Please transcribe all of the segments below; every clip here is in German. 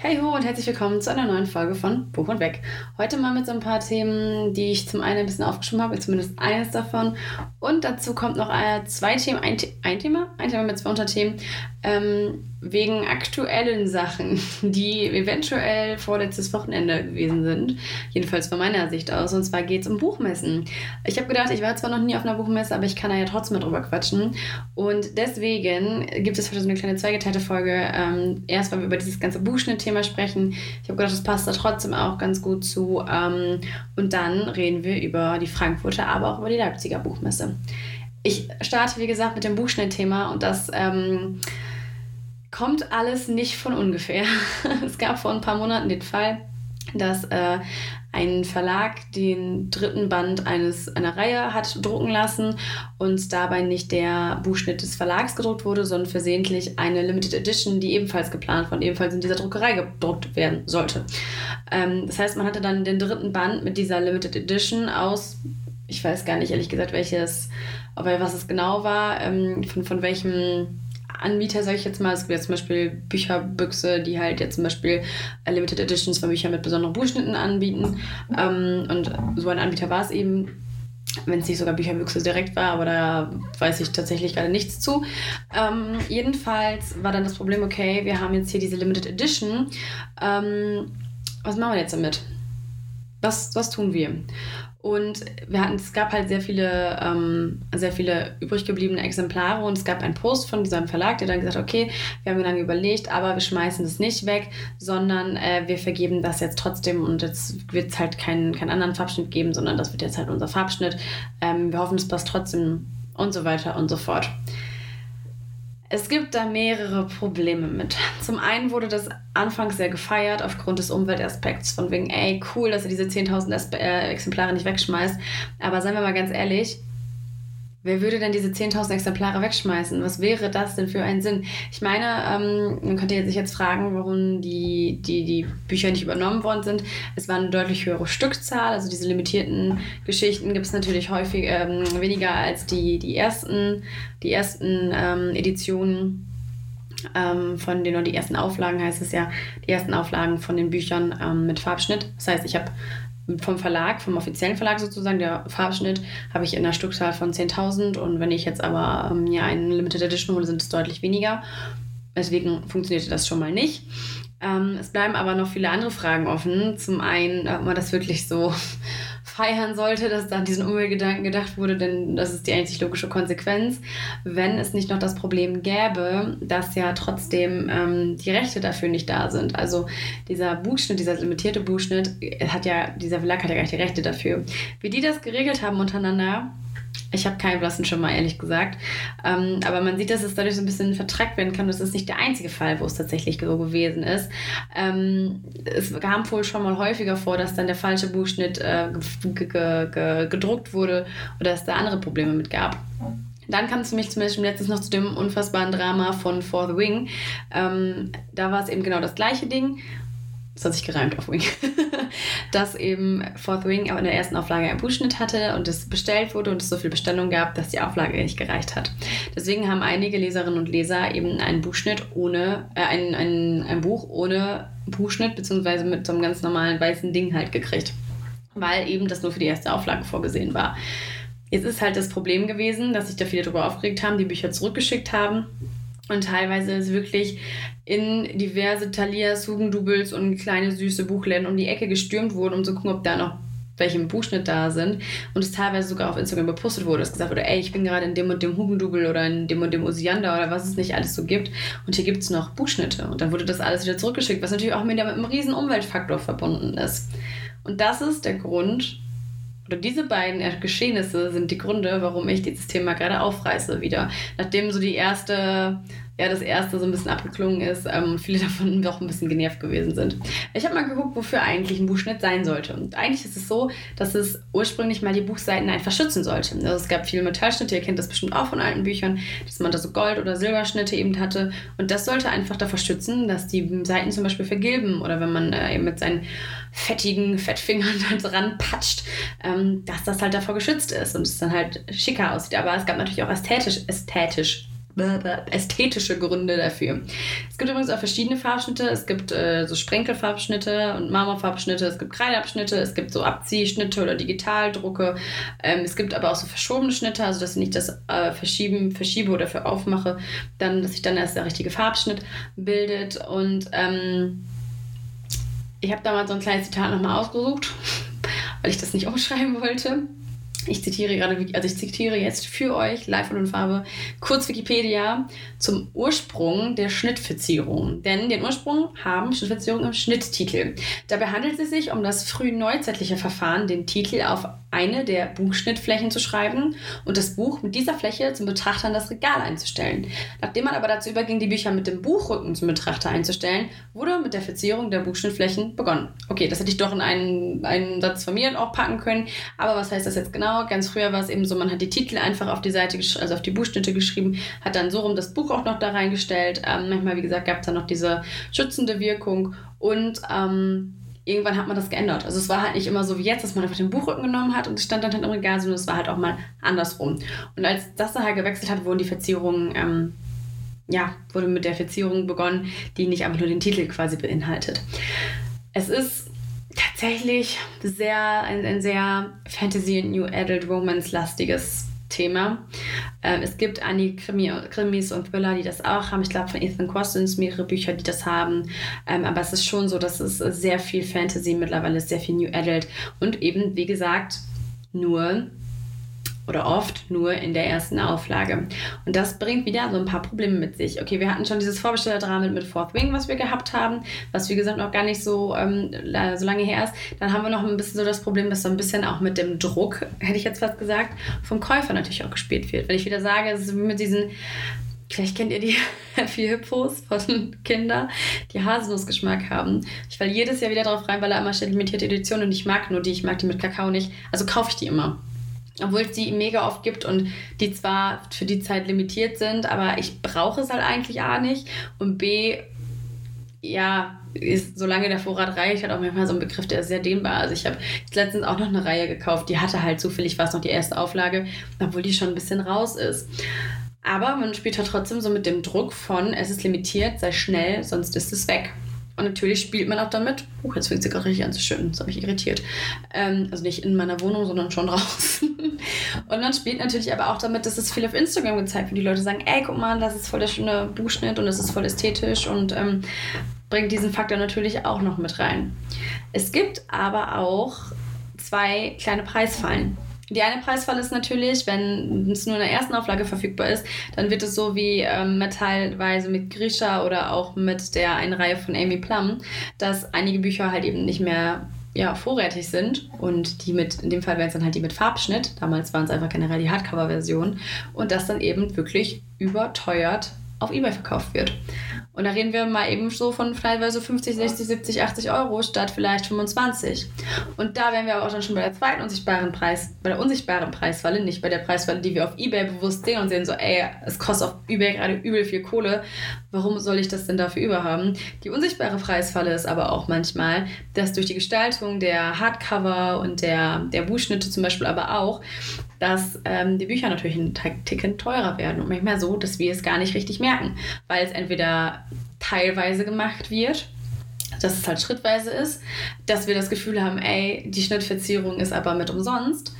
Hey ho und herzlich willkommen zu einer neuen Folge von Buch und Weg. Heute mal mit so ein paar Themen, die ich zum einen ein bisschen aufgeschrieben habe, zumindest eines davon. Und dazu kommt noch äh, zwei Themen, ein, ein Thema, ein Thema mit zwei Unterthemen, ähm, wegen aktuellen Sachen, die eventuell vorletztes Wochenende gewesen sind. Jedenfalls von meiner Sicht aus. Und zwar geht es um Buchmessen. Ich habe gedacht, ich war zwar noch nie auf einer Buchmesse, aber ich kann da ja trotzdem drüber quatschen. Und deswegen gibt es heute so eine kleine zweigeteilte Folge. Ähm, erst, weil wir über dieses ganze Buchschnitt-Thema sprechen. Ich habe gedacht, das passt da trotzdem auch ganz gut zu. Ähm, und dann reden wir über die Frankfurter, aber auch über die Leipziger Buchmesse. Ich starte, wie gesagt, mit dem Buchschnitt-Thema und das. Ähm, kommt alles nicht von ungefähr. es gab vor ein paar Monaten den Fall, dass äh, ein Verlag den dritten Band eines, einer Reihe hat drucken lassen und dabei nicht der Buchschnitt des Verlags gedruckt wurde, sondern versehentlich eine Limited Edition, die ebenfalls geplant war und ebenfalls in dieser Druckerei gedruckt werden sollte. Ähm, das heißt, man hatte dann den dritten Band mit dieser Limited Edition aus, ich weiß gar nicht ehrlich gesagt, welches, aber was es genau war, ähm, von, von welchem Anbieter, sage ich jetzt mal. Es gibt ja zum Beispiel Bücherbüchse, die halt jetzt zum Beispiel Limited Editions von Büchern mit besonderen Buchschnitten anbieten. Ähm, und so ein Anbieter war es eben wenn es nicht sogar Bücherbüchse direkt war, aber da weiß ich tatsächlich gerade nichts zu. Ähm, jedenfalls war dann das Problem, okay, wir haben jetzt hier diese Limited Edition. Ähm, was machen wir jetzt damit? Was, was tun wir? Und wir hatten, es gab halt sehr viele, ähm, sehr viele übrig gebliebene Exemplare und es gab einen Post von diesem Verlag, der dann gesagt hat, okay, wir haben lange überlegt, aber wir schmeißen es nicht weg, sondern äh, wir vergeben das jetzt trotzdem und jetzt wird es halt keinen, keinen anderen Farbschnitt geben, sondern das wird jetzt halt unser Farbschnitt. Ähm, wir hoffen, es passt trotzdem und so weiter und so fort. Es gibt da mehrere Probleme mit. Zum einen wurde das anfangs sehr gefeiert aufgrund des Umweltaspekts, von wegen, ey, cool, dass ihr diese 10.000 äh, Exemplare nicht wegschmeißt. Aber seien wir mal ganz ehrlich, Wer würde denn diese 10.000 Exemplare wegschmeißen? Was wäre das denn für einen Sinn? Ich meine, ähm, man könnte sich jetzt fragen, warum die, die, die Bücher nicht übernommen worden sind. Es war eine deutlich höhere Stückzahl. Also diese limitierten Geschichten gibt es natürlich häufig ähm, weniger als die, die ersten, die ersten ähm, Editionen ähm, von den, oder die ersten Auflagen heißt es ja, die ersten Auflagen von den Büchern ähm, mit Farbschnitt. Das heißt, ich habe vom Verlag, vom offiziellen Verlag sozusagen, der Farbschnitt, habe ich in einer Stückzahl von 10.000 und wenn ich jetzt aber ähm, ja einen Limited Edition hole, sind es deutlich weniger. Deswegen funktionierte das schon mal nicht. Ähm, es bleiben aber noch viele andere Fragen offen. Zum einen, ob man das wirklich so feiern sollte, dass da an diesen Umweltgedanken gedacht wurde, denn das ist die einzig logische Konsequenz, wenn es nicht noch das Problem gäbe, dass ja trotzdem ähm, die Rechte dafür nicht da sind. Also dieser Buchschnitt, dieser limitierte Buchschnitt, hat ja, dieser Verlag hat ja gar nicht die Rechte dafür. Wie die das geregelt haben untereinander, ich habe keinen blassen Schimmer, ehrlich gesagt. Ähm, aber man sieht, dass es dadurch so ein bisschen vertrackt werden kann. Das ist nicht der einzige Fall, wo es tatsächlich so gewesen ist. Ähm, es kam wohl schon mal häufiger vor, dass dann der falsche Buchschnitt äh, gedruckt wurde oder dass da andere Probleme mit gab. Dann kam es für mich zum Beispiel letztens noch zu dem unfassbaren Drama von For the Wing. Ähm, da war es eben genau das gleiche Ding das hat sich gereimt auf Wing, dass eben Fourth Wing aber in der ersten Auflage einen Buchschnitt hatte und es bestellt wurde und es so viel Bestellung gab, dass die Auflage nicht gereicht hat. Deswegen haben einige Leserinnen und Leser eben einen Buchschnitt ohne, äh, ein, ein, ein Buch ohne Buchschnitt, beziehungsweise mit so einem ganz normalen weißen Ding halt gekriegt. Weil eben das nur für die erste Auflage vorgesehen war. Jetzt ist halt das Problem gewesen, dass sich da viele darüber aufgeregt haben, die Bücher zurückgeschickt haben und teilweise ist wirklich in diverse Thalias, Hugendubels und kleine süße Buchläden um die Ecke gestürmt wurde, um zu gucken, ob da noch welche im Buchschnitt da sind. Und es teilweise sogar auf Instagram gepostet wurde, dass gesagt wurde, ey, ich bin gerade in dem und dem Hugendubel oder in dem und dem Osiander oder was es nicht alles so gibt. Und hier gibt es noch Buchschnitte. Und dann wurde das alles wieder zurückgeschickt, was natürlich auch mit einem riesen Umweltfaktor verbunden ist. Und das ist der Grund, oder diese beiden Geschehnisse sind die Gründe, warum ich dieses Thema gerade aufreiße wieder. Nachdem so die erste ja das erste so ein bisschen abgeklungen ist ähm, und viele davon auch ein bisschen genervt gewesen sind. Ich habe mal geguckt, wofür eigentlich ein Buchschnitt sein sollte. Und eigentlich ist es so, dass es ursprünglich mal die Buchseiten einfach schützen sollte. Also es gab viele Metallschnitte, ihr kennt das bestimmt auch von alten Büchern, dass man da so Gold- oder Silberschnitte eben hatte. Und das sollte einfach davor schützen, dass die Seiten zum Beispiel vergilben oder wenn man äh, eben mit seinen fettigen Fettfingern da dran patscht, ähm, dass das halt davor geschützt ist und es dann halt schicker aussieht. Aber es gab natürlich auch ästhetisch, ästhetisch ästhetische Gründe dafür. Es gibt übrigens auch verschiedene Farbschnitte. Es gibt äh, so Sprenkelfarbschnitte und Marmorfarbschnitte. Es gibt Kreideabschnitte. Es gibt so Abziehschnitte oder Digitaldrucke. Ähm, es gibt aber auch so verschobene Schnitte, also dass ich nicht das äh, Verschieben, verschiebe oder für aufmache, dann, dass sich dann erst der richtige Farbschnitt bildet. Und ähm, ich habe da mal so ein kleines Zitat nochmal ausgesucht, weil ich das nicht umschreiben wollte. Ich zitiere gerade, also ich zitiere jetzt für euch live und in Farbe kurz Wikipedia zum Ursprung der Schnittverzierung. Denn den Ursprung haben Schnittverzierungen im Schnitttitel. Dabei handelt es sich um das frühneuzeitliche Verfahren, den Titel auf eine der Buchschnittflächen zu schreiben und das Buch mit dieser Fläche zum Betrachter in das Regal einzustellen. Nachdem man aber dazu überging, die Bücher mit dem Buchrücken zum Betrachter einzustellen, wurde mit der Verzierung der Buchschnittflächen begonnen. Okay, das hätte ich doch in einen, einen Satz von mir auch packen können, aber was heißt das jetzt genau? Ganz früher war es eben so, man hat die Titel einfach auf die Seite, also auf die Buchschnitte geschrieben, hat dann so rum das Buch auch noch da reingestellt. Ähm, manchmal, wie gesagt, gab es dann noch diese schützende Wirkung und ähm, irgendwann hat man das geändert. Also es war halt nicht immer so wie jetzt, dass man einfach den Buchrücken genommen hat und es stand dann halt im Regal, sondern es war halt auch mal andersrum. Und als das dann halt gewechselt hat, wurden die Verzierungen, ähm, ja, wurde mit der Verzierung begonnen, die nicht einfach nur den Titel quasi beinhaltet. Es ist tatsächlich sehr, ein, ein sehr Fantasy- New Adult Romance-lastiges Thema. Ähm, es gibt einige Krimi, Krimis und Thriller, die das auch haben. Ich glaube, von Ethan Costins mehrere Bücher, die das haben. Ähm, aber es ist schon so, dass es sehr viel Fantasy mittlerweile ist, sehr viel New Adult und eben, wie gesagt, nur oder oft nur in der ersten Auflage. Und das bringt wieder so ein paar Probleme mit sich. Okay, wir hatten schon dieses Vorbestellerdrama mit, Fourth Wing, was wir gehabt haben, was wie gesagt noch gar nicht so, ähm, so lange her ist. Dann haben wir noch ein bisschen so das Problem, dass so ein bisschen auch mit dem Druck, hätte ich jetzt fast gesagt, vom Käufer natürlich auch gespielt wird. Wenn ich wieder sage, es ist mit diesen Vielleicht kennt ihr die Happy Hippos von Kindern, die Haselnussgeschmack haben. Ich falle jedes Jahr wieder drauf rein, weil er immer steht limitierte Edition und ich mag nur die, ich mag die mit Kakao nicht. Also kaufe ich die immer obwohl es die mega oft gibt und die zwar für die Zeit limitiert sind, aber ich brauche es halt eigentlich A nicht und B, ja, ist, solange der Vorrat reicht, hat auch manchmal so ein Begriff, der ist sehr dehnbar. Also ich habe letztens auch noch eine Reihe gekauft, die hatte halt zufällig, war es noch die erste Auflage, obwohl die schon ein bisschen raus ist. Aber man spielt halt trotzdem so mit dem Druck von, es ist limitiert, sei schnell, sonst ist es weg. Und natürlich spielt man auch damit. Oh, jetzt fängt sie gerade richtig an zu schütten. Das habe ich irritiert. Ähm, also nicht in meiner Wohnung, sondern schon draußen. und man spielt natürlich aber auch damit, dass es viel auf Instagram gezeigt wird. Die Leute sagen, ey, guck mal, das ist voll der schöne Buchschnitt und das ist voll ästhetisch und ähm, bringt diesen Faktor natürlich auch noch mit rein. Es gibt aber auch zwei kleine Preisfallen. Die eine Preisfall ist natürlich, wenn es nur in der ersten Auflage verfügbar ist, dann wird es so wie ähm, teilweise mit Grisha oder auch mit der einen Reihe von Amy Plum, dass einige Bücher halt eben nicht mehr ja, vorrätig sind und die mit, in dem Fall wären es dann halt die mit Farbschnitt, damals waren es einfach generell die Hardcover-Version und das dann eben wirklich überteuert auf Ebay verkauft wird. Und da reden wir mal eben so von teilweise 50, 60, 70, 80 Euro statt vielleicht 25. Und da wären wir aber auch dann schon bei der zweiten unsichtbaren Preis, bei der unsichtbaren Preisfalle, nicht bei der Preisfalle, die wir auf Ebay bewusst sehen und sehen so, ey, es kostet auf Ebay gerade übel viel Kohle. Warum soll ich das denn dafür überhaben? Die unsichtbare Preisfalle ist aber auch manchmal, dass durch die Gestaltung der Hardcover und der, der Buchschnitte zum Beispiel aber auch, dass ähm, die Bücher natürlich ein Ticken teurer werden und manchmal so, dass wir es gar nicht richtig merken, weil es entweder teilweise gemacht wird, dass es halt schrittweise ist, dass wir das Gefühl haben, ey, die Schnittverzierung ist aber mit umsonst.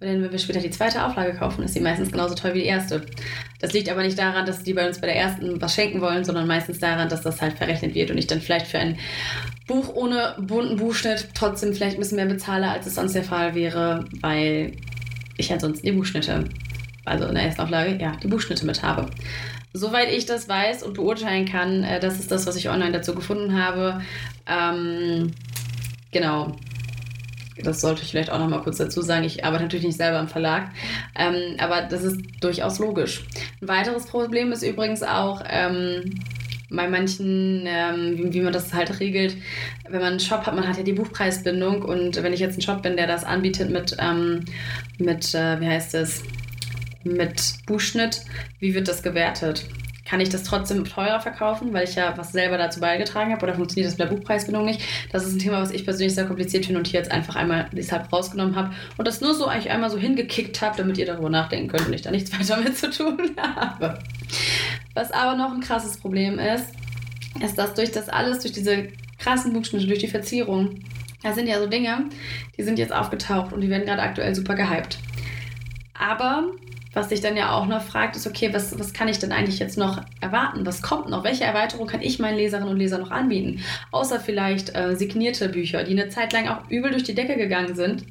Denn wenn wir später die zweite Auflage kaufen, ist sie meistens genauso toll wie die erste. Das liegt aber nicht daran, dass die bei uns bei der ersten was schenken wollen, sondern meistens daran, dass das halt verrechnet wird und ich dann vielleicht für ein Buch ohne bunten Buchschnitt trotzdem vielleicht ein bisschen mehr bezahle, als es sonst der Fall wäre, weil ich ansonsten die Buchschnitte, also in der ersten Auflage, ja, die Buchschnitte mit habe. Soweit ich das weiß und beurteilen kann, äh, das ist das, was ich online dazu gefunden habe. Ähm, genau. Das sollte ich vielleicht auch noch mal kurz dazu sagen. Ich arbeite natürlich nicht selber im Verlag, ähm, aber das ist durchaus logisch. Ein weiteres Problem ist übrigens auch, ähm, bei manchen, ähm, wie, wie, man das halt regelt, wenn man einen Shop hat, man hat ja die Buchpreisbindung und wenn ich jetzt ein Shop bin, der das anbietet mit, ähm, mit äh, wie heißt es, mit Buchschnitt, wie wird das gewertet? Kann ich das trotzdem teurer verkaufen, weil ich ja was selber dazu beigetragen habe oder funktioniert das mit der Buchpreisbindung nicht? Das ist ein Thema, was ich persönlich sehr kompliziert finde und hier jetzt einfach einmal deshalb rausgenommen habe und das nur so eigentlich einmal so hingekickt habe, damit ihr darüber nachdenken könnt und ich da nichts weiter mit zu tun habe. Was aber noch ein krasses Problem ist, ist, dass durch das alles, durch diese krassen Buchschnitte, durch die Verzierung, das sind ja so Dinge, die sind jetzt aufgetaucht und die werden gerade aktuell super gehypt. Aber was sich dann ja auch noch fragt, ist, okay, was, was kann ich denn eigentlich jetzt noch erwarten? Was kommt noch? Welche Erweiterung kann ich meinen Leserinnen und Lesern noch anbieten? Außer vielleicht äh, signierte Bücher, die eine Zeit lang auch übel durch die Decke gegangen sind.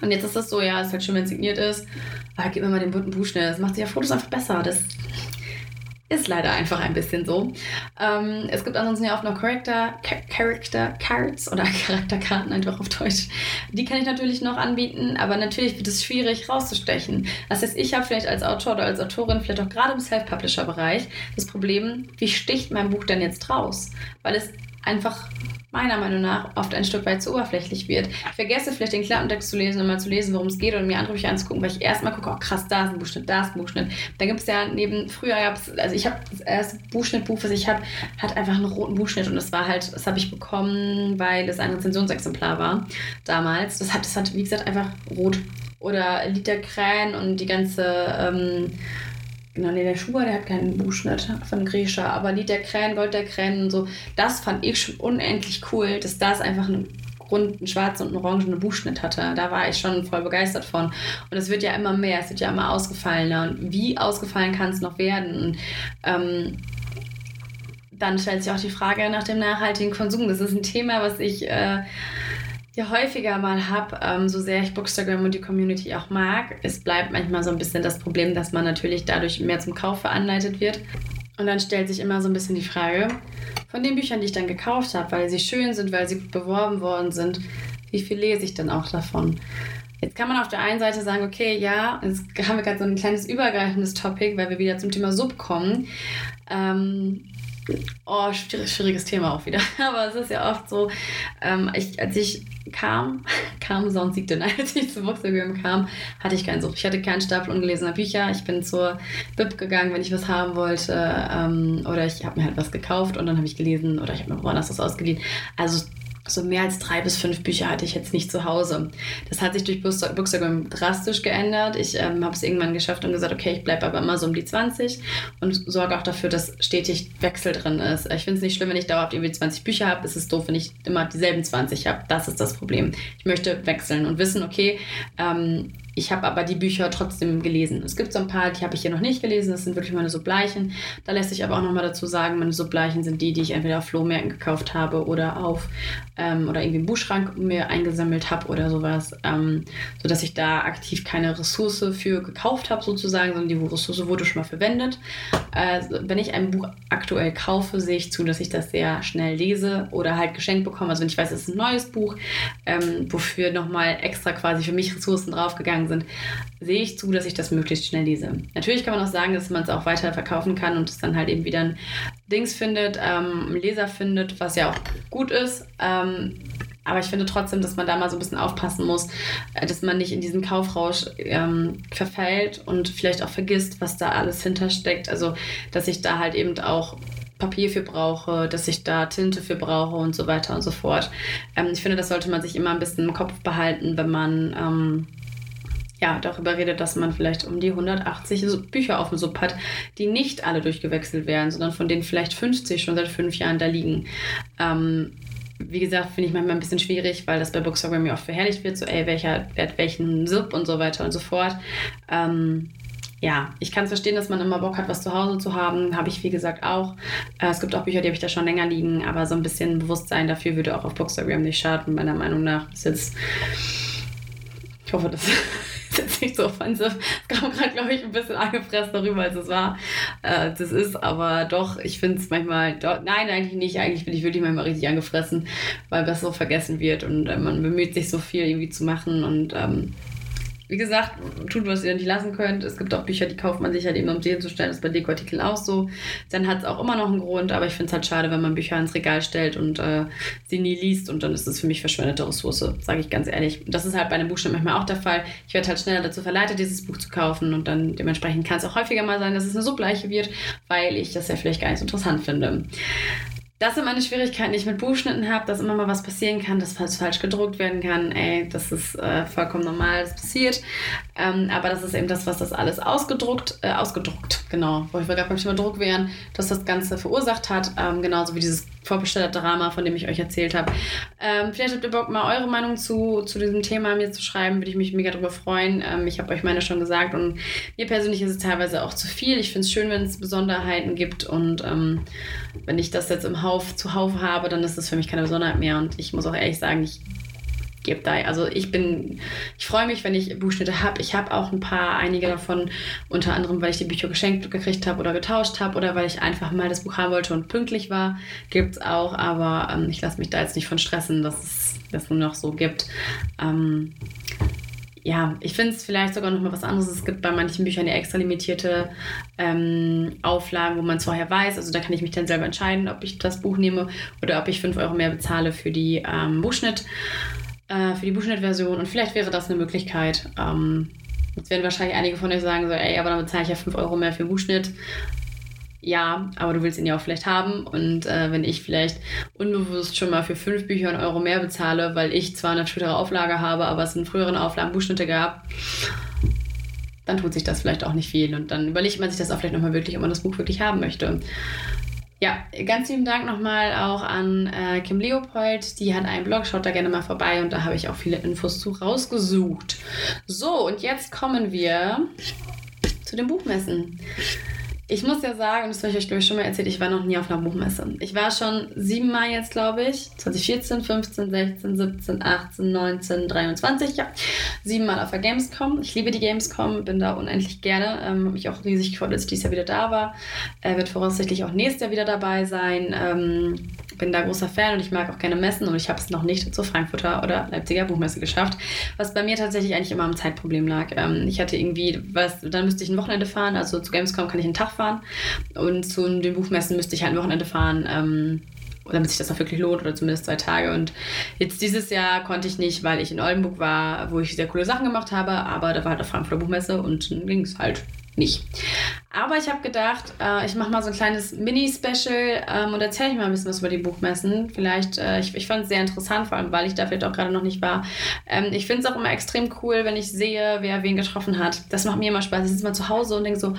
Und jetzt ist das so, ja, es ist halt schön, wenn es signiert ist. Aber gib mir mal den bunten Buchschnitt. Das macht sich ja Fotos einfach besser. Das ist leider einfach ein bisschen so. Ähm, es gibt ansonsten ja auch noch Character, Character Cards oder Charakterkarten einfach auf Deutsch. Die kann ich natürlich noch anbieten, aber natürlich wird es schwierig rauszustechen. Das heißt, ich habe vielleicht als Autor oder als Autorin, vielleicht auch gerade im Self-Publisher-Bereich, das Problem, wie sticht mein Buch denn jetzt raus? Weil es einfach meiner Meinung nach oft ein Stück weit zu oberflächlich wird. Ich vergesse vielleicht den Klappentext zu lesen und mal zu lesen, worum es geht oder mir andere Bücher anzugucken, weil ich erstmal gucke, oh krass, da ist ein Buchschnitt, da ist ein Buchschnitt. Dann gibt es ja neben, früher gab es, also ich habe das erste Buchschnittbuch, was ich habe, hat einfach einen roten Buchschnitt und das war halt, das habe ich bekommen, weil es ein Rezensionsexemplar war damals. Das hat, das hat, wie gesagt, einfach rot. Oder Lied der Krähen und die ganze ähm, Genau, nee, der Schuber, der hat keinen Buchschnitt von Grisha, aber Lied der Krähen, Gold der Krähen und so, das fand ich schon unendlich cool, dass das einfach einen runden, schwarzen und orangenen Buchschnitt hatte. Da war ich schon voll begeistert von. Und es wird ja immer mehr, es wird ja immer ausgefallener. Und wie ausgefallen kann es noch werden? Und, ähm, dann stellt sich auch die Frage nach dem nachhaltigen Konsum. Das ist ein Thema, was ich äh, ja häufiger mal habe, ähm, so sehr ich Bookstagram und die Community auch mag. Es bleibt manchmal so ein bisschen das Problem, dass man natürlich dadurch mehr zum Kauf veranleitet wird. Und dann stellt sich immer so ein bisschen die Frage, von den Büchern, die ich dann gekauft habe, weil sie schön sind, weil sie gut beworben worden sind, wie viel lese ich denn auch davon? Jetzt kann man auf der einen Seite sagen, okay, ja, jetzt haben wir gerade so ein kleines übergreifendes Topic, weil wir wieder zum Thema Sub kommen. Ähm, oh, schwieriges Thema auch wieder. Aber es ist ja oft so, ähm, ich, als ich kam, kam Sound siegte. Als ich zu Voxagram kam, hatte ich keinen Sucht. Ich hatte keinen Stapel ungelesener Bücher. Ich bin zur Bib gegangen, wenn ich was haben wollte. Ähm, oder ich habe mir halt was gekauft und dann habe ich gelesen oder ich habe mir woanders was ausgeliehen. Also so mehr als drei bis fünf Bücher hatte ich jetzt nicht zu Hause. Das hat sich durch Bookstagram drastisch geändert. Ich ähm, habe es irgendwann geschafft und gesagt, okay, ich bleibe aber immer so um die 20 und sorge auch dafür, dass stetig Wechsel drin ist. Ich finde es nicht schlimm, wenn ich dauerhaft irgendwie 20 Bücher habe. Es ist doof, wenn ich immer dieselben 20 habe. Das ist das Problem. Ich möchte wechseln und wissen, okay, ähm, ich habe aber die Bücher trotzdem gelesen. Es gibt so ein paar, die habe ich hier noch nicht gelesen. Das sind wirklich meine Subbleichen. Da lässt sich aber auch nochmal dazu sagen, meine Subbleichen sind die, die ich entweder auf Flohmärkten gekauft habe oder auf ähm, oder irgendwie im Buchschrank mir eingesammelt habe oder sowas. Ähm, sodass ich da aktiv keine Ressource für gekauft habe, sozusagen, sondern die Ressource wurde schon mal verwendet. Äh, wenn ich ein Buch aktuell kaufe, sehe ich zu, dass ich das sehr schnell lese oder halt geschenkt bekomme. Also wenn ich weiß, es ist ein neues Buch, ähm, wofür nochmal extra quasi für mich Ressourcen draufgegangen gegangen sind, sehe ich zu, dass ich das möglichst schnell lese. Natürlich kann man auch sagen, dass man es auch weiter verkaufen kann und es dann halt eben wieder ein Dings findet, ähm, Leser findet, was ja auch gut ist. Ähm, aber ich finde trotzdem, dass man da mal so ein bisschen aufpassen muss, äh, dass man nicht in diesen Kaufrausch ähm, verfällt und vielleicht auch vergisst, was da alles hintersteckt. Also, dass ich da halt eben auch Papier für brauche, dass ich da Tinte für brauche und so weiter und so fort. Ähm, ich finde, das sollte man sich immer ein bisschen im Kopf behalten, wenn man ähm, ja, darüber redet, dass man vielleicht um die 180 Bücher auf dem Sub hat, die nicht alle durchgewechselt werden, sondern von denen vielleicht 50 schon seit fünf Jahren da liegen. Ähm, wie gesagt, finde ich manchmal ein bisschen schwierig, weil das bei Bookstagram ja oft verherrlicht wird, so ey, welcher hat welchen Sub und so weiter und so fort. Ähm, ja, ich kann es verstehen, dass man immer Bock hat, was zu Hause zu haben. Habe ich, wie gesagt, auch. Äh, es gibt auch Bücher, die habe ich da schon länger liegen, aber so ein bisschen Bewusstsein dafür würde auch auf Bookstagram nicht schaden, meiner Meinung nach. Bis jetzt. Ich hoffe, das ist jetzt nicht so offensiv. Es kam gerade, glaube ich, ein bisschen angefressen darüber, als es war. Äh, das ist aber doch, ich finde es manchmal, doch, nein, eigentlich nicht. Eigentlich bin ich wirklich manchmal richtig angefressen, weil das so vergessen wird und äh, man bemüht sich so viel irgendwie zu machen und ähm, wie gesagt, tut, was ihr nicht lassen könnt. Es gibt auch Bücher, die kauft man sich halt eben, um sie hinzustellen. Das ist bei Dekoartikeln auch so. Dann hat es auch immer noch einen Grund, aber ich finde es halt schade, wenn man Bücher ins Regal stellt und äh, sie nie liest und dann ist es für mich verschwendete Ressource, sage ich ganz ehrlich. Das ist halt bei einem Buchstaben manchmal auch der Fall. Ich werde halt schneller dazu verleitet, dieses Buch zu kaufen und dann dementsprechend kann es auch häufiger mal sein, dass es eine Subleiche wird, weil ich das ja vielleicht gar nicht so interessant finde. Das sind meine Schwierigkeiten, die ich mit Buchschnitten habe, dass immer mal was passieren kann, dass was falsch gedruckt werden kann. Ey, das ist äh, vollkommen normal, das passiert. Ähm, aber das ist eben das, was das alles ausgedruckt, äh, ausgedruckt, genau, wo wir gerade beim Thema Druck wären, dass das Ganze verursacht hat. Ähm, genauso wie dieses Vorbesteller-Drama, von dem ich euch erzählt habe. Ähm, vielleicht habt ihr Bock, mal eure Meinung zu, zu diesem Thema mir zu schreiben, würde ich mich mega darüber freuen. Ähm, ich habe euch meine schon gesagt und mir persönlich ist es teilweise auch zu viel. Ich finde es schön, wenn es Besonderheiten gibt und ähm, wenn ich das jetzt im Hauf zuhauf habe, dann ist das für mich keine Besonderheit mehr und ich muss auch ehrlich sagen, ich gebe da. Also ich bin, ich freue mich, wenn ich Buchschnitte habe. Ich habe auch ein paar, einige davon, unter anderem, weil ich die Bücher geschenkt gekriegt habe oder getauscht habe oder weil ich einfach mal das Buch haben wollte und pünktlich war. Gibt es auch, aber ähm, ich lasse mich da jetzt nicht von stressen, dass es das nur noch so gibt. Ähm, ja, ich finde es vielleicht sogar noch mal was anderes. Es gibt bei manchen Büchern ja extra limitierte ähm, Auflagen, wo man es vorher weiß. Also da kann ich mich dann selber entscheiden, ob ich das Buch nehme oder ob ich 5 Euro mehr bezahle für die ähm, Buchschnitt äh, für die Buchschnitt-Version und vielleicht wäre das eine Möglichkeit. Ähm, jetzt werden wahrscheinlich einige von euch sagen so, ey, aber dann bezahle ich ja 5 Euro mehr für den Buchschnitt. Ja, aber du willst ihn ja auch vielleicht haben. Und äh, wenn ich vielleicht unbewusst schon mal für fünf Bücher einen Euro mehr bezahle, weil ich zwar eine spätere Auflage habe, aber es in früheren Auflagen Buchschnitte gab, dann tut sich das vielleicht auch nicht viel. Und dann überlegt man sich das auch vielleicht nochmal wirklich, ob man das Buch wirklich haben möchte. Ja, ganz lieben Dank nochmal auch an äh, Kim Leopold. Die hat einen Blog, schaut da gerne mal vorbei und da habe ich auch viele Infos zu rausgesucht. So, und jetzt kommen wir zu den Buchmessen. Ich muss ja sagen, das habe ich euch glaube ich schon mal erzählt, ich war noch nie auf einer Buchmesse. Ich war schon siebenmal jetzt, glaube ich. 2014, 15, 16, 17, 18, 19, 23, ja. Siebenmal auf der Gamescom. Ich liebe die Gamescom, bin da unendlich gerne. Ähm, mich auch riesig gefreut, dass ich dieses Jahr wieder da war. Er wird voraussichtlich auch nächstes Jahr wieder dabei sein. Ähm, bin da großer Fan und ich mag auch gerne Messen und ich habe es noch nicht zur Frankfurter oder Leipziger Buchmesse geschafft, was bei mir tatsächlich eigentlich immer am Zeitproblem lag. Ähm, ich hatte irgendwie, was, dann müsste ich ein Wochenende fahren, also zu Gamescom kann ich einen Tag fahren und zu den Buchmessen müsste ich halt ein Wochenende fahren. Ähm, damit sich das auch wirklich lohnt oder zumindest zwei Tage. Und jetzt dieses Jahr konnte ich nicht, weil ich in Oldenburg war, wo ich sehr coole Sachen gemacht habe, aber da war halt eine Frankfurter Buchmesse und dann ging es halt nicht. Aber ich habe gedacht, äh, ich mache mal so ein kleines Mini-Special ähm, und erzähle ich mal ein bisschen was über die Buchmessen. Vielleicht, äh, ich, ich fand es sehr interessant, vor allem weil ich da vielleicht auch gerade noch nicht war. Ähm, ich finde es auch immer extrem cool, wenn ich sehe, wer wen getroffen hat. Das macht mir immer Spaß. Ich sitze mal zu Hause und denke so,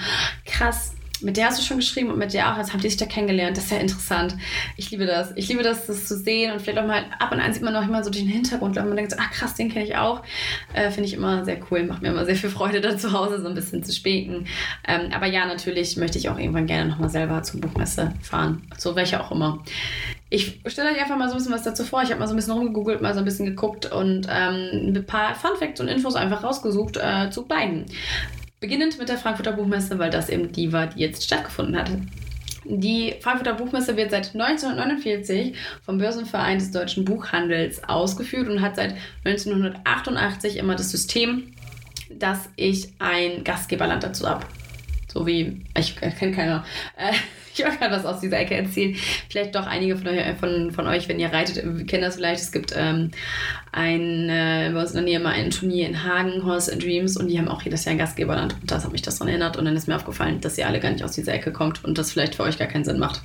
krass, mit der hast du schon geschrieben und mit der auch. Jetzt habt ihr sich da kennengelernt. Das ist ja interessant. Ich liebe das. Ich liebe das, das zu sehen und vielleicht auch mal ab und an sieht man noch immer so den Hintergrund und man denkt so, ach krass, den kenne ich auch. Äh, Finde ich immer sehr cool. Macht mir immer sehr viel Freude, da zu Hause so ein bisschen zu späken. Ähm, aber ja, natürlich möchte ich auch irgendwann gerne nochmal selber zur Buchmesse fahren. So welche auch immer. Ich stelle euch einfach mal so ein bisschen was dazu vor. Ich habe mal so ein bisschen rumgegoogelt, mal so ein bisschen geguckt und ähm, ein paar Fun Facts und Infos einfach rausgesucht äh, zu beiden. Beginnend mit der Frankfurter Buchmesse, weil das eben die war, die jetzt stattgefunden hat. Die Frankfurter Buchmesse wird seit 1949 vom Börsenverein des deutschen Buchhandels ausgeführt und hat seit 1988 immer das System, dass ich ein Gastgeberland dazu habe. So wie, ich kenne keiner. Äh, ich wollte gerade was aus dieser Ecke erzählen. Vielleicht doch einige von euch, von, von euch wenn ihr reitet, kennen das vielleicht. Es gibt ähm, ein, äh, bei uns in der Nähe mal ein Turnier in Hagen, Horse and Dreams, und die haben auch jedes Jahr ein Gastgeberland. Und das hat mich das daran erinnert. Und dann ist mir aufgefallen, dass ihr alle gar nicht aus dieser Ecke kommt und das vielleicht für euch gar keinen Sinn macht.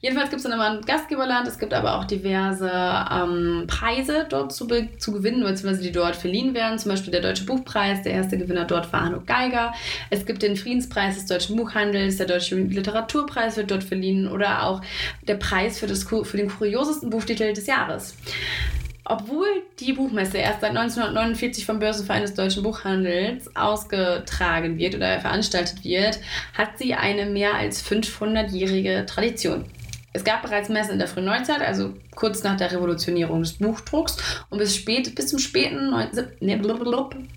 Jedenfalls gibt es dann immer ein Gastgeberland. Es gibt aber auch diverse ähm, Preise dort zu, zu gewinnen, beziehungsweise die dort verliehen werden. Zum Beispiel der Deutsche Buchpreis. Der erste Gewinner dort war Hanno Geiger. Es gibt den Friedenspreis des Deutschen Buchhandels. Der Deutsche Literaturpreis wird wird dort verliehen oder auch der Preis für, das, für den kuriosesten Buchtitel des Jahres. Obwohl die Buchmesse erst seit 1949 vom Börsenverein des Deutschen Buchhandels ausgetragen wird oder veranstaltet wird, hat sie eine mehr als 500-jährige Tradition. Es gab bereits Messen in der frühen Neuzeit, also kurz nach der Revolutionierung des Buchdrucks und bis, spät, bis zum späten, nee,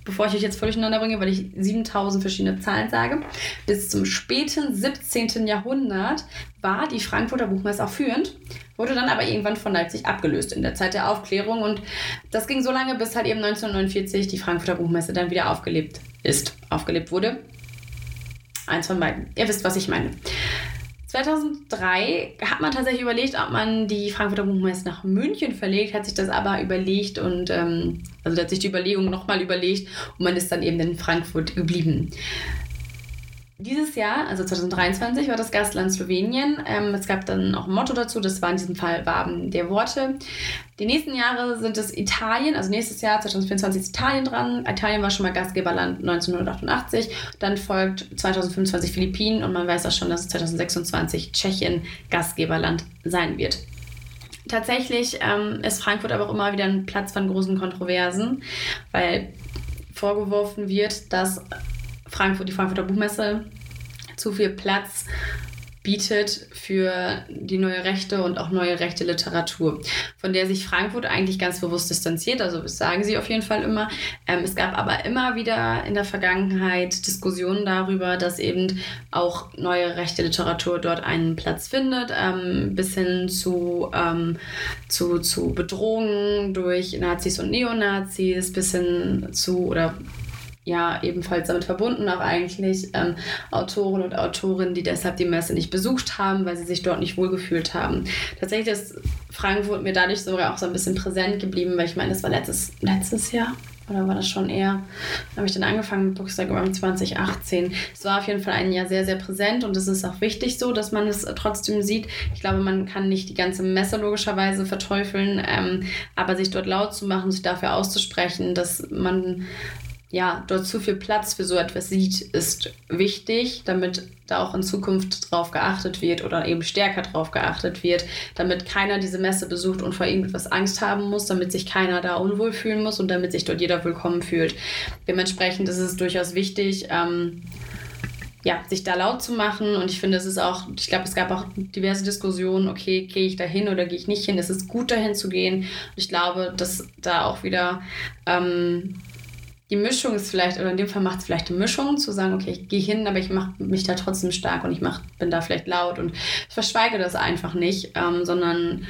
bevor ich euch jetzt völlig durcheinander bringe, weil ich 7000 verschiedene Zahlen sage, bis zum späten 17. Jahrhundert war die Frankfurter Buchmesse auch führend, wurde dann aber irgendwann von Leipzig abgelöst in der Zeit der Aufklärung und das ging so lange, bis halt eben 1949 die Frankfurter Buchmesse dann wieder aufgelebt ist, aufgelebt wurde. Eins von beiden. Ihr wisst, was ich meine. 2003 hat man tatsächlich überlegt, ob man die Frankfurter Buchmesse nach München verlegt, hat sich das aber überlegt und ähm, also hat sich die Überlegung nochmal überlegt und man ist dann eben in Frankfurt geblieben. Dieses Jahr, also 2023, war das Gastland Slowenien. Ähm, es gab dann auch ein Motto dazu, das war in diesem Fall Waben der Worte. Die nächsten Jahre sind es Italien, also nächstes Jahr, 2024, ist Italien dran. Italien war schon mal Gastgeberland 1988. Dann folgt 2025 Philippinen und man weiß auch schon, dass es 2026 Tschechien Gastgeberland sein wird. Tatsächlich ähm, ist Frankfurt aber auch immer wieder ein Platz von großen Kontroversen, weil vorgeworfen wird, dass Frankfurt, die Frankfurter Buchmesse zu viel Platz bietet für die neue Rechte und auch neue rechte Literatur, von der sich Frankfurt eigentlich ganz bewusst distanziert. Also das sagen sie auf jeden Fall immer. Ähm, es gab aber immer wieder in der Vergangenheit Diskussionen darüber, dass eben auch neue rechte Literatur dort einen Platz findet, ähm, bis hin zu, ähm, zu, zu Bedrohungen durch Nazis und Neonazis, bis hin zu oder ja ebenfalls damit verbunden auch eigentlich ähm, Autoren und Autorinnen, die deshalb die Messe nicht besucht haben, weil sie sich dort nicht wohlgefühlt haben. Tatsächlich ist Frankfurt mir dadurch sogar auch so ein bisschen präsent geblieben, weil ich meine, das war letztes, letztes Jahr. Oder war das schon eher? habe ich dann angefangen mit Bookstag 2018. Es war auf jeden Fall ein Jahr sehr, sehr präsent und es ist auch wichtig so, dass man es trotzdem sieht. Ich glaube, man kann nicht die ganze Messe logischerweise verteufeln, ähm, aber sich dort laut zu machen, sich dafür auszusprechen, dass man ja, dort zu viel Platz für so etwas sieht, ist wichtig, damit da auch in Zukunft drauf geachtet wird oder eben stärker drauf geachtet wird, damit keiner diese Messe besucht und vor irgendetwas Angst haben muss, damit sich keiner da unwohl fühlen muss und damit sich dort jeder willkommen fühlt. Dementsprechend ist es durchaus wichtig, ähm, ja, sich da laut zu machen. Und ich finde, es ist auch, ich glaube, es gab auch diverse Diskussionen, okay, gehe ich da hin oder gehe ich nicht hin? Es ist gut, dahin zu gehen. Und ich glaube, dass da auch wieder ähm, die Mischung ist vielleicht, oder in dem Fall macht es vielleicht eine Mischung, zu sagen, okay, ich gehe hin, aber ich mache mich da trotzdem stark und ich mach, bin da vielleicht laut und ich verschweige das einfach nicht, ähm, sondern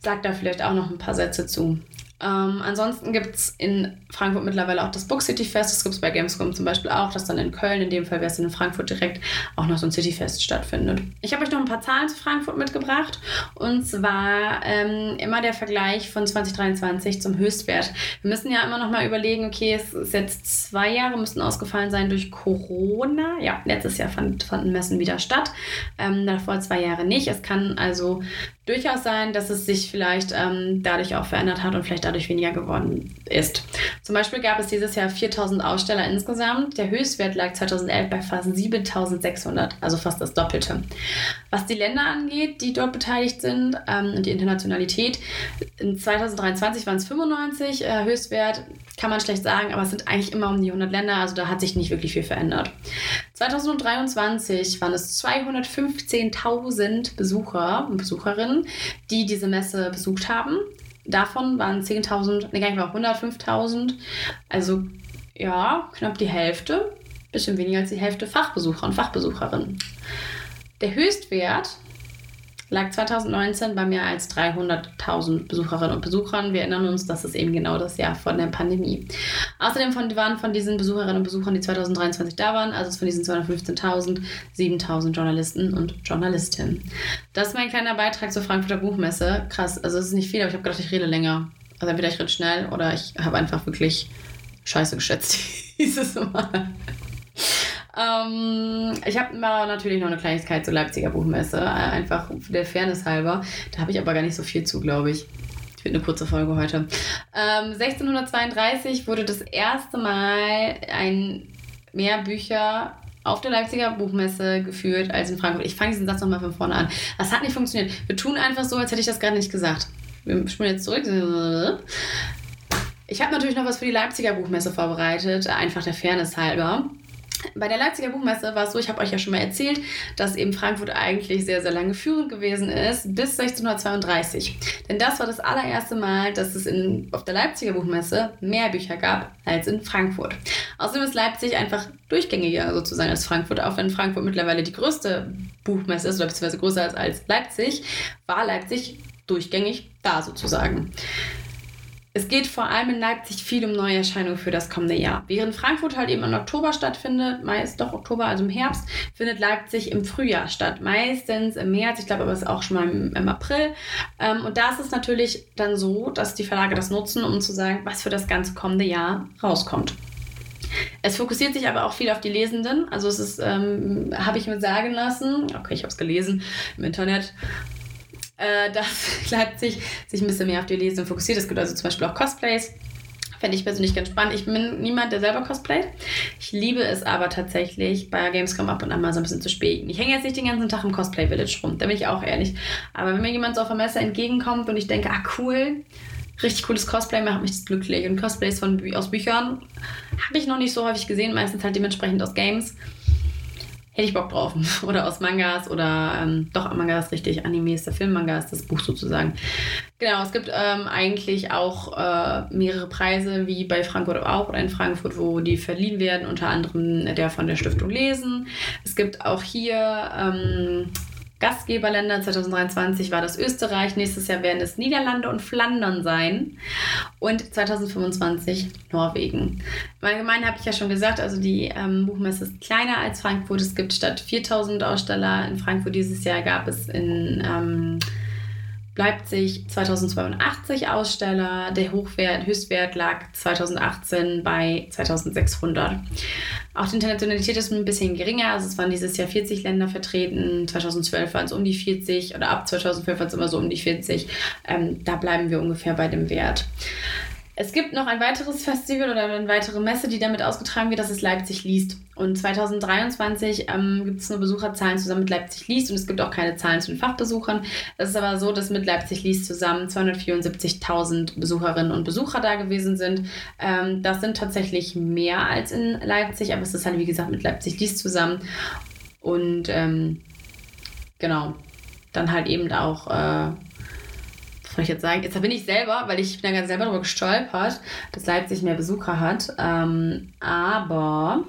sage da vielleicht auch noch ein paar Sätze zu. Ähm, ansonsten gibt es in Frankfurt mittlerweile auch das Book City Fest. Das gibt es bei Gamescom zum Beispiel auch, das dann in Köln, in dem Fall wäre es in Frankfurt direkt, auch noch so ein City Fest stattfindet. Ich habe euch noch ein paar Zahlen zu Frankfurt mitgebracht. Und zwar ähm, immer der Vergleich von 2023 zum Höchstwert. Wir müssen ja immer noch mal überlegen, okay, es ist jetzt zwei Jahre, müssten ausgefallen sein durch Corona. Ja, letztes Jahr fand, fanden Messen wieder statt. Ähm, davor zwei Jahre nicht. Es kann also durchaus sein, dass es sich vielleicht ähm, dadurch auch verändert hat und vielleicht dadurch weniger geworden ist. Zum Beispiel gab es dieses Jahr 4000 Aussteller insgesamt. Der Höchstwert lag 2011 bei fast 7600, also fast das Doppelte. Was die Länder angeht, die dort beteiligt sind ähm, und die Internationalität, in 2023 waren es 95 äh, Höchstwert, kann man schlecht sagen, aber es sind eigentlich immer um die 100 Länder, also da hat sich nicht wirklich viel verändert. 2023 waren es 215.000 Besucher und Besucherinnen, die diese Messe besucht haben. Davon waren 10.000, ne, gar nicht mal 105.000, also ja, knapp die Hälfte, bisschen weniger als die Hälfte Fachbesucher und Fachbesucherinnen. Der Höchstwert lag 2019 bei mehr als 300.000 Besucherinnen und Besuchern. Wir erinnern uns, das ist eben genau das Jahr von der Pandemie. Außerdem von, waren von diesen Besucherinnen und Besuchern, die 2023 da waren, also von diesen 215.000, 7.000 Journalisten und Journalistinnen. Das ist mein kleiner Beitrag zur Frankfurter Buchmesse. Krass, also es ist nicht viel, aber ich habe gedacht, ich rede länger. Also entweder ich rede schnell oder ich habe einfach wirklich scheiße geschätzt dieses Mal. Ähm, ich habe natürlich noch eine Kleinigkeit zur Leipziger Buchmesse, äh, einfach der Fairness halber. Da habe ich aber gar nicht so viel zu, glaube ich. Wird eine kurze Folge heute. Ähm, 1632 wurde das erste Mal ein mehr Bücher auf der Leipziger Buchmesse geführt als in Frankfurt. Ich fange diesen Satz nochmal von vorne an. Das hat nicht funktioniert. Wir tun einfach so, als hätte ich das gerade nicht gesagt. Wir spielen jetzt zurück. Ich habe natürlich noch was für die Leipziger Buchmesse vorbereitet, einfach der Fairness halber. Bei der Leipziger Buchmesse war es so, ich habe euch ja schon mal erzählt, dass eben Frankfurt eigentlich sehr, sehr lange führend gewesen ist, bis 1632. Denn das war das allererste Mal, dass es in, auf der Leipziger Buchmesse mehr Bücher gab als in Frankfurt. Außerdem ist Leipzig einfach durchgängiger sozusagen als Frankfurt, auch wenn Frankfurt mittlerweile die größte Buchmesse ist, oder beziehungsweise größer ist als Leipzig, war Leipzig durchgängig da sozusagen. Es geht vor allem in Leipzig viel um Neuerscheinungen für das kommende Jahr. Während Frankfurt halt eben im Oktober stattfindet, meist doch Oktober, also im Herbst, findet Leipzig im Frühjahr statt. Meistens im März, ich glaube aber es ist auch schon mal im, im April. Ähm, und da ist es natürlich dann so, dass die Verlage das nutzen, um zu sagen, was für das ganze kommende Jahr rauskommt. Es fokussiert sich aber auch viel auf die Lesenden. Also es ist, ähm, habe ich mir sagen lassen, okay, ich habe es gelesen im Internet, äh, dass Leipzig sich ein bisschen mehr auf die Lesenden fokussiert. Es gibt also zum Beispiel auch Cosplays. Fände ich persönlich ganz spannend. Ich bin niemand, der selber cosplayt. Ich liebe es aber tatsächlich, bei Gamescom ab und an mal so ein bisschen zu spielen. Ich hänge jetzt nicht den ganzen Tag im Cosplay Village rum, da bin ich auch ehrlich. Aber wenn mir jemand so auf der Messe entgegenkommt und ich denke, ah cool, richtig cooles Cosplay macht mich das glücklich. Und Cosplays von, aus Büchern habe ich noch nicht so häufig gesehen, meistens halt dementsprechend aus Games. Hätte ich Bock drauf. Oder aus Mangas oder ähm, doch, Manga ist richtig, Anime ist der Film, Manga ist das Buch sozusagen. Genau, es gibt ähm, eigentlich auch äh, mehrere Preise, wie bei Frankfurt auch oder in Frankfurt, wo die verliehen werden, unter anderem der von der Stiftung Lesen. Es gibt auch hier ähm, Gastgeberländer 2023 war das Österreich, nächstes Jahr werden es Niederlande und Flandern sein und 2025 Norwegen. Allgemein habe ich ja schon gesagt, also die ähm, Buchmesse ist kleiner als Frankfurt. Es gibt statt 4000 Aussteller in Frankfurt dieses Jahr gab es in ähm, Leipzig 2082 Aussteller. Der Hochwert, Höchstwert lag 2018 bei 2600. Auch die Internationalität ist ein bisschen geringer. Also es waren dieses Jahr 40 Länder vertreten. 2012 waren es um die 40 oder ab 2012 waren es immer so um die 40. Ähm, da bleiben wir ungefähr bei dem Wert. Es gibt noch ein weiteres Festival oder eine weitere Messe, die damit ausgetragen wird, das ist Leipzig liest. Und 2023 ähm, gibt es nur Besucherzahlen zusammen mit Leipzig liest und es gibt auch keine Zahlen zu den Fachbesuchern. Es ist aber so, dass mit Leipzig liest zusammen 274.000 Besucherinnen und Besucher da gewesen sind. Ähm, das sind tatsächlich mehr als in Leipzig, aber es ist halt wie gesagt mit Leipzig liest zusammen. Und ähm, genau, dann halt eben auch. Äh, soll ich jetzt sagen? Jetzt bin ich selber, weil ich bin ja ganz selber darüber gestolpert, dass Leipzig mehr Besucher hat. Ähm, aber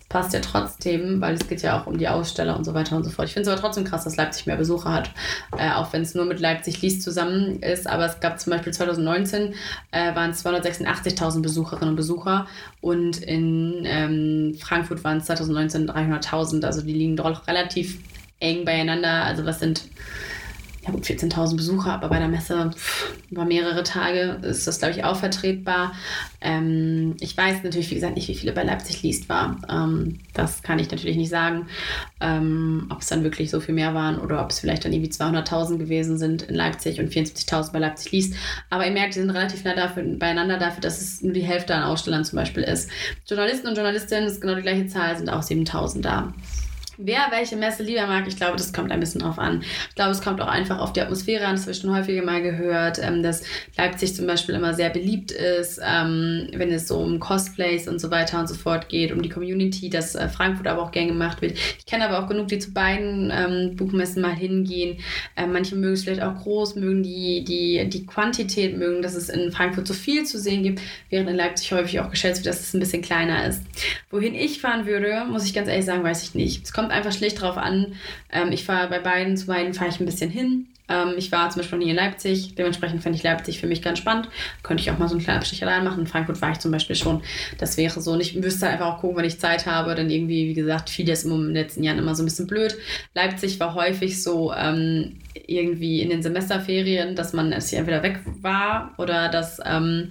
es passt ja trotzdem, weil es geht ja auch um die Aussteller und so weiter und so fort. Ich finde es aber trotzdem krass, dass Leipzig mehr Besucher hat, äh, auch wenn es nur mit Leipzig liest zusammen ist. Aber es gab zum Beispiel 2019 äh, waren es 286.000 Besucherinnen und Besucher und in ähm, Frankfurt waren es 2019 300.000. Also die liegen doch relativ eng beieinander. Also was sind ja gut, 14.000 Besucher, aber bei der Messe pff, über mehrere Tage ist das, glaube ich, auch vertretbar. Ähm, ich weiß natürlich, wie gesagt, nicht, wie viele bei Leipzig liest war. Ähm, das kann ich natürlich nicht sagen, ähm, ob es dann wirklich so viel mehr waren oder ob es vielleicht dann irgendwie 200.000 gewesen sind in Leipzig und 74.000 bei Leipzig liest. Aber ihr merkt, die sind relativ nah dafür, beieinander dafür, dass es nur die Hälfte an Ausstellern zum Beispiel ist. Journalisten und Journalistinnen, das ist genau die gleiche Zahl, sind auch 7.000 da. Wer welche Messe lieber mag, ich glaube, das kommt ein bisschen drauf an. Ich glaube, es kommt auch einfach auf die Atmosphäre an. Das habe ich schon häufiger mal gehört, ähm, dass Leipzig zum Beispiel immer sehr beliebt ist, ähm, wenn es so um Cosplays und so weiter und so fort geht, um die Community, dass äh, Frankfurt aber auch gern gemacht wird. Ich kenne aber auch genug, die zu beiden ähm, Buchmessen mal hingehen. Manche mögen es vielleicht auch groß, mögen die, die, die Quantität, mögen, dass es in Frankfurt so viel zu sehen gibt, während in Leipzig häufig auch geschätzt wird, dass es ein bisschen kleiner ist. Wohin ich fahren würde, muss ich ganz ehrlich sagen, weiß ich nicht. Es kommt kommt einfach schlicht drauf an. Ähm, ich fahre bei beiden, zu beiden fahre ich ein bisschen hin. Ähm, ich war zum Beispiel nie in Leipzig, dementsprechend fände ich Leipzig für mich ganz spannend. Könnte ich auch mal so einen kleinen Abstich allein machen. In Frankfurt war ich zum Beispiel schon. Das wäre so. Und ich müsste einfach auch gucken, wenn ich Zeit habe. Dann irgendwie, wie gesagt, fiel das in den letzten Jahren immer so ein bisschen blöd. Leipzig war häufig so ähm, irgendwie in den Semesterferien, dass man es entweder weg war oder dass ähm,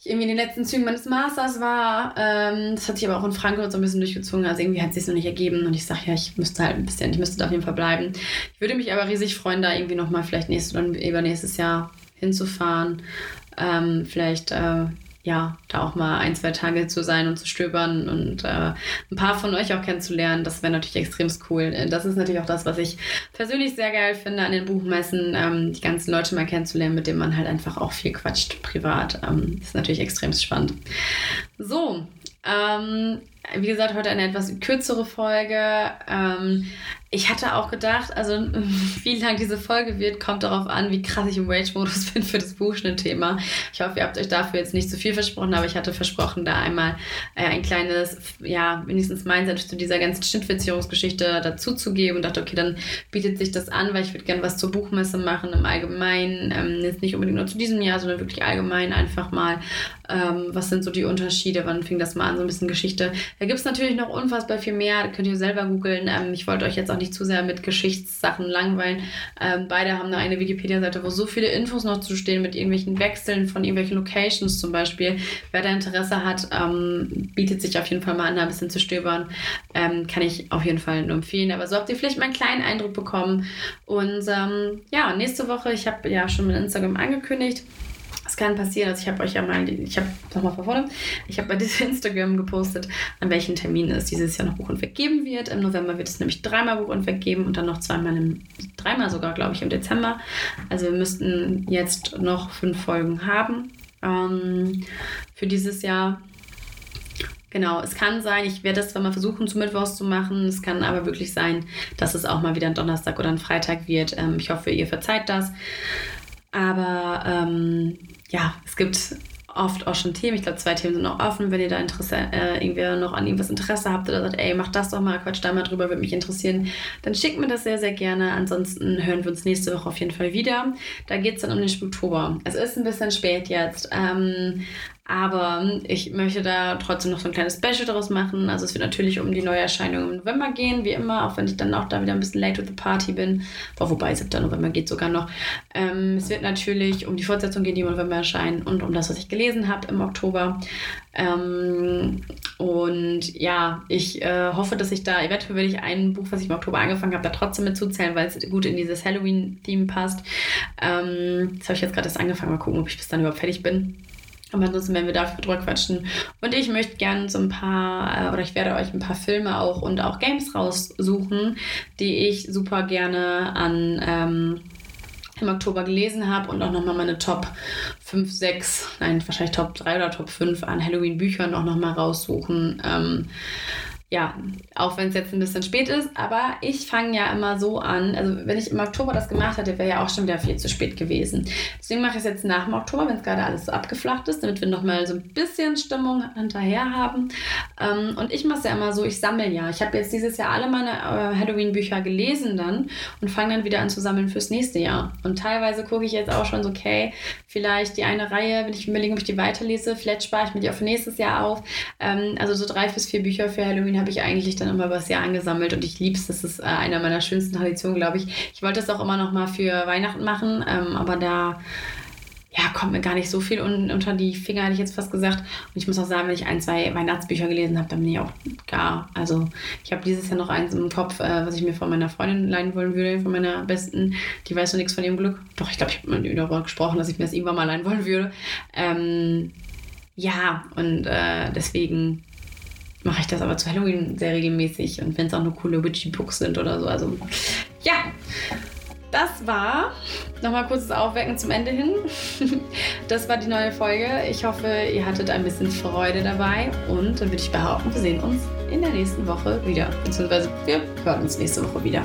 ich irgendwie in den letzten Zügen meines Masters war. Ähm, das hat sich aber auch in Frankfurt so ein bisschen durchgezogen. Also irgendwie hat es sich noch nicht ergeben. Und ich sage, ja, ich müsste halt ein bisschen, ich müsste da auf jeden Fall bleiben. Ich würde mich aber riesig freuen, da irgendwie nochmal vielleicht nächstes oder übernächstes Jahr hinzufahren. Ähm, vielleicht äh, ja, da auch mal ein, zwei Tage zu sein und zu stöbern und äh, ein paar von euch auch kennenzulernen, das wäre natürlich extrem cool. Das ist natürlich auch das, was ich persönlich sehr geil finde an den Buchmessen, ähm, die ganzen Leute mal kennenzulernen, mit denen man halt einfach auch viel quatscht privat. Ähm, ist natürlich extrem spannend. So, ähm, wie gesagt, heute eine etwas kürzere Folge. Ähm, ich hatte auch gedacht, also wie lang diese Folge wird, kommt darauf an, wie krass ich im Rage-Modus bin für das Buchschnitt-Thema. Ich hoffe, ihr habt euch dafür jetzt nicht zu viel versprochen, aber ich hatte versprochen, da einmal äh, ein kleines, ja, wenigstens Mindset zu dieser ganzen Schnittverzierungsgeschichte dazu zu geben und dachte, okay, dann bietet sich das an, weil ich würde gerne was zur Buchmesse machen im Allgemeinen. Ähm, jetzt nicht unbedingt nur zu diesem Jahr, sondern wirklich allgemein einfach mal, ähm, was sind so die Unterschiede, wann fing das mal an, so ein bisschen Geschichte Da gibt es natürlich noch unfassbar viel mehr, könnt ihr selber googeln. Ähm, ich wollte euch jetzt auch nicht zu sehr mit Geschichtssachen langweilen. Ähm, beide haben da eine Wikipedia-Seite, wo so viele Infos noch zu stehen mit irgendwelchen Wechseln von irgendwelchen Locations zum Beispiel. Wer da Interesse hat, ähm, bietet sich auf jeden Fall mal an, da ein bisschen zu stöbern. Ähm, kann ich auf jeden Fall nur empfehlen. Aber so habt ihr vielleicht mal einen kleinen Eindruck bekommen. Und ähm, ja, nächste Woche, ich habe ja schon mit Instagram angekündigt, kann passieren, also ich habe euch ja mal, ich habe nochmal vorne, ich habe bei diesem Instagram gepostet, an welchen Terminen es dieses Jahr noch Buch und Weg geben wird. Im November wird es nämlich dreimal Buch und Weg geben und dann noch zweimal, im, dreimal sogar, glaube ich, im Dezember. Also wir müssten jetzt noch fünf Folgen haben ähm, für dieses Jahr. Genau, es kann sein, ich werde das zwar mal versuchen, zu Mittwochs zu machen. Es kann aber wirklich sein, dass es auch mal wieder ein Donnerstag oder ein Freitag wird. Ähm, ich hoffe, ihr verzeiht das. Aber ähm, ja, es gibt oft auch schon Themen. Ich glaube, zwei Themen sind noch offen. Wenn ihr da Interesse, äh, irgendwie noch an irgendwas Interesse habt oder sagt, ey, mach das doch mal, quatsch da mal drüber, würde mich interessieren, dann schickt mir das sehr, sehr gerne. Ansonsten hören wir uns nächste Woche auf jeden Fall wieder. Da geht es dann um den Spuktober. Es ist ein bisschen spät jetzt, ähm, aber ich möchte da trotzdem noch so ein kleines Special daraus machen. Also es wird natürlich um die Neuerscheinung im November gehen, wie immer, auch wenn ich dann auch da wieder ein bisschen late with the party bin. Boah, wobei 7. November geht sogar noch. Ähm, es wird natürlich um die Fortsetzung gehen, die im November erscheinen und um das, was ich gelesen habe im Oktober. Ähm, und ja, ich äh, hoffe, dass ich da, eventuell werde ich ein Buch, was ich im Oktober angefangen habe, da trotzdem mit zuzählen, weil es gut in dieses Halloween-Theme passt. Ähm, das habe ich jetzt gerade erst angefangen. Mal gucken, ob ich bis dann überhaupt fertig bin. Aber ansonsten werden wir dafür drüber quatschen. Und ich möchte gerne so ein paar, äh, oder ich werde euch ein paar Filme auch und auch Games raussuchen, die ich super gerne an ähm, im Oktober gelesen habe und auch nochmal meine Top 5, 6, nein, wahrscheinlich Top 3 oder Top 5 an Halloween-Büchern auch nochmal raussuchen. Ähm, ja, auch wenn es jetzt ein bisschen spät ist, aber ich fange ja immer so an. Also, wenn ich im Oktober das gemacht hätte, wäre ja auch schon wieder viel zu spät gewesen. Deswegen mache ich es jetzt nach dem Oktober, wenn es gerade alles so abgeflacht ist, damit wir nochmal so ein bisschen Stimmung hinterher haben. Ähm, und ich mache es ja immer so, ich sammle ja. Ich habe jetzt dieses Jahr alle meine äh, Halloween-Bücher gelesen dann und fange dann wieder an zu sammeln fürs nächste Jahr. Und teilweise gucke ich jetzt auch schon so, okay, vielleicht die eine Reihe, wenn ich überlege, ob ich die weiterlese, vielleicht spare ich mir die auch für nächstes Jahr auf. Ähm, also so drei bis vier Bücher für Halloween habe ich eigentlich dann immer über das Jahr angesammelt und ich liebe es. Das ist äh, einer meiner schönsten Traditionen, glaube ich. Ich wollte es auch immer noch mal für Weihnachten machen, ähm, aber da ja, kommt mir gar nicht so viel un unter die Finger, hätte ich jetzt fast gesagt. Und ich muss auch sagen, wenn ich ein, zwei Weihnachtsbücher gelesen habe, dann bin ich auch gar. Also, ich habe dieses Jahr noch eins im Kopf, äh, was ich mir von meiner Freundin leihen wollen würde, von meiner besten. Die weiß noch nichts von ihrem Glück. Doch, ich glaube, ich habe mit ihr darüber gesprochen, dass ich mir das irgendwann mal leihen wollen würde. Ähm, ja, und äh, deswegen mache ich das aber zu Halloween sehr regelmäßig und wenn es auch nur coole Witchy-Books sind oder so. Also ja, das war nochmal kurzes Aufwecken zum Ende hin. Das war die neue Folge. Ich hoffe, ihr hattet ein bisschen Freude dabei und dann würde ich behaupten, wir sehen uns in der nächsten Woche wieder. Beziehungsweise wir hören uns nächste Woche wieder.